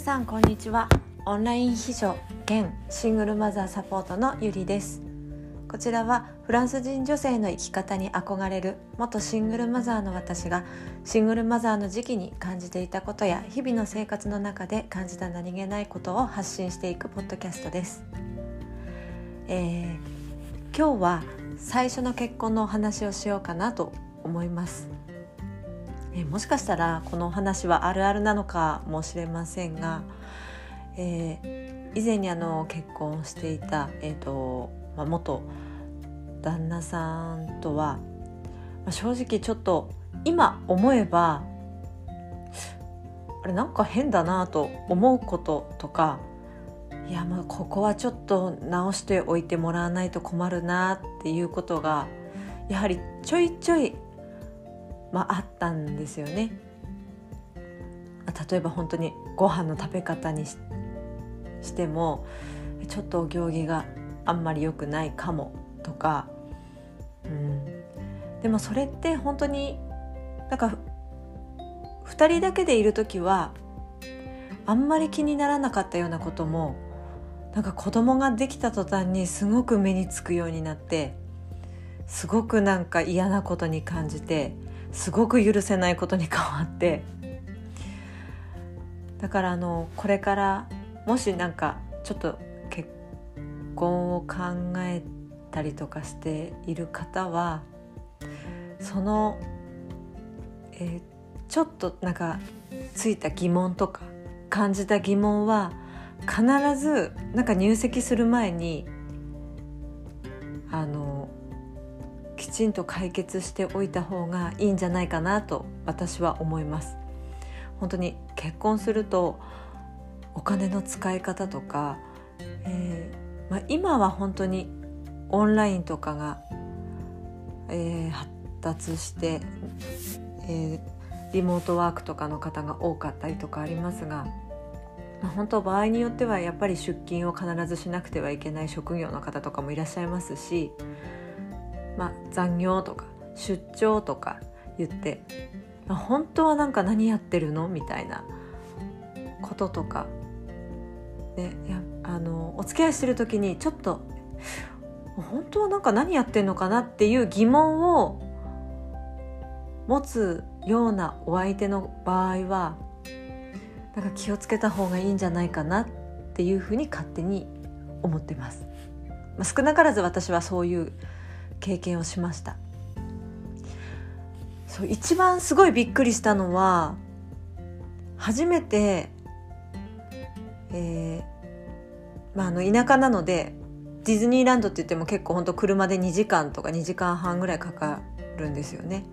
さんこんにちは。オンライン秘書兼シングルマザーサポートのゆりです。こちらはフランス人女性の生き方に憧れる元シングルマザーの私がシングルマザーの時期に感じていたことや日々の生活の中で感じた何気ないことを発信していくポッドキャストです、えー、今日は最初の結婚のお話をしようかなと思います。えもしかしたらこのお話はあるあるなのかもしれませんが、えー、以前にあの結婚していた、えーとまあ、元旦那さんとは、まあ、正直ちょっと今思えばあれなんか変だなと思うこととかいやまあここはちょっと直しておいてもらわないと困るなっていうことがやはりちょいちょいまあ、あったんですよね。例えば本当にご飯の食べ方にしてもちょっとお行儀があんまり良くないかもとか、うん、でもそれって本当になんか2人だけでいる時はあんまり気にならなかったようなこともなんか子供ができた途端にすごく目につくようになってすごくなんか嫌なことに感じてすごく許せないことに変わって。だからあのこれからもしなんかちょっと結婚を考えたりとかしている方はその、え、ちょっとなんかついた疑問とか感じた疑問は必ずなんか入籍する前にあのちんと解決しておいた方がいいんじゃないかなと私は思います。本当に結婚するとお金の使い方とか、えーまあ、今は本当にオンラインとかが、えー、発達して、えー、リモートワークとかの方が多かったりとかありますが、まあ、本当場合によってはやっぱり出勤を必ずしなくてはいけない職業の方とかもいらっしゃいますしまあ、残業とか出張とか言って、まあ、本当はなんか何やってるのみたいなこととか、ね、やあのお付き合いしてる時にちょっと本当はなんか何やってんのかなっていう疑問を持つようなお相手の場合はなんか気をつけた方がいいんじゃないかなっていうふうに勝手に思ってます。まあ、少なからず私はそういう経験をしましたそう一番すごいびっくりしたのは初めて、えーまあ、あの田舎なのでディズニーランドって言っても結構ほんと車で2時間とか2時間半ぐらいかかるんですよね。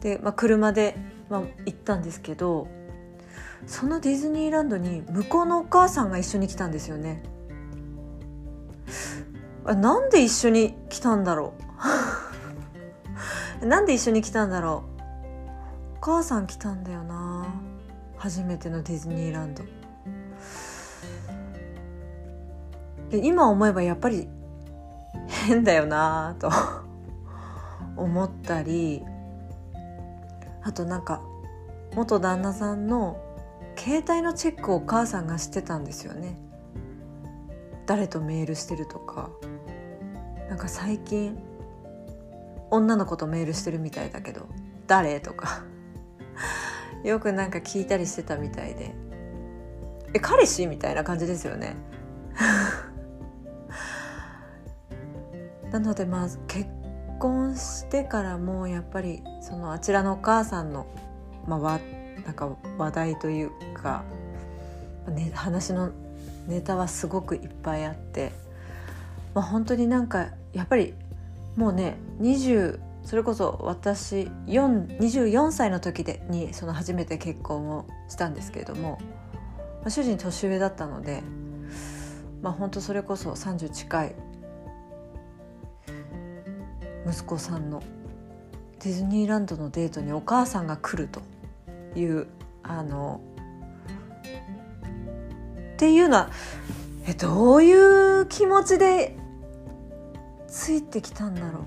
で、まあ、車で、まあ、行ったんですけどそのディズニーランドに向こうのお母さんが一緒に来たんですよね。あなんで一緒に来たんだろう？なんで一緒に来たんだろう？お母さん来たんだよな。初めてのディズニーランド。で今思えばやっぱり変だよなと 思ったりあとなんか元旦那さんの携帯のチェックをお母さんがしてたんですよね。誰とメールしてるとか。なんか最近女の子とメールしてるみたいだけど誰？とか。よくなんか聞いたりしてたみたいで。え彼氏？みたいな感じですよね。なのでまあ結婚してからもやっぱりそのあちらのお母さんの、まあ、わなんか話題というか、ね、話のネタはすごくいっぱいあって、まあ、本当になんかやっぱりもうね20それこそ私24歳の時でにその初めて結婚をしたんですけれども、まあ、主人年上だったので、まあ、本当それこそ30近い息子さんのディズニーランドのデートにお母さんが来るというあのっていうのはえどういう気持ちでついてきたんだろう。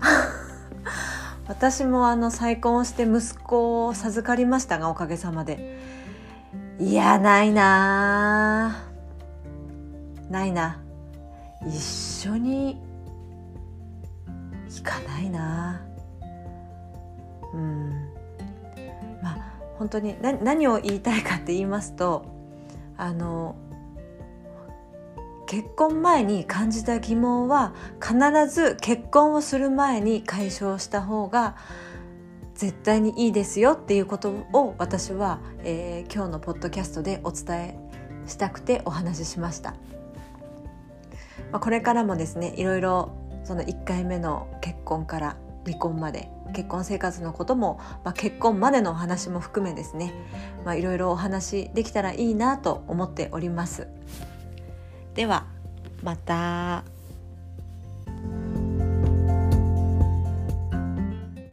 私もあの再婚して息子を授かりましたがおかげさまで。いやないな。ないな。一緒に行かないな。うん。まあ本当に何を言いたいかって言いますとあの結婚前に感じた疑問は必ず結婚をする前に解消した方が絶対にいいですよっていうことを私は、えー、今日のポッドキャストでお伝えしたくてお話ししました、まあ、これからもですねいろいろその1回目の結婚から離婚まで結婚生活のことも、まあ、結婚までのお話も含めですね、まあ、いろいろお話できたらいいなと思っております。ではまた。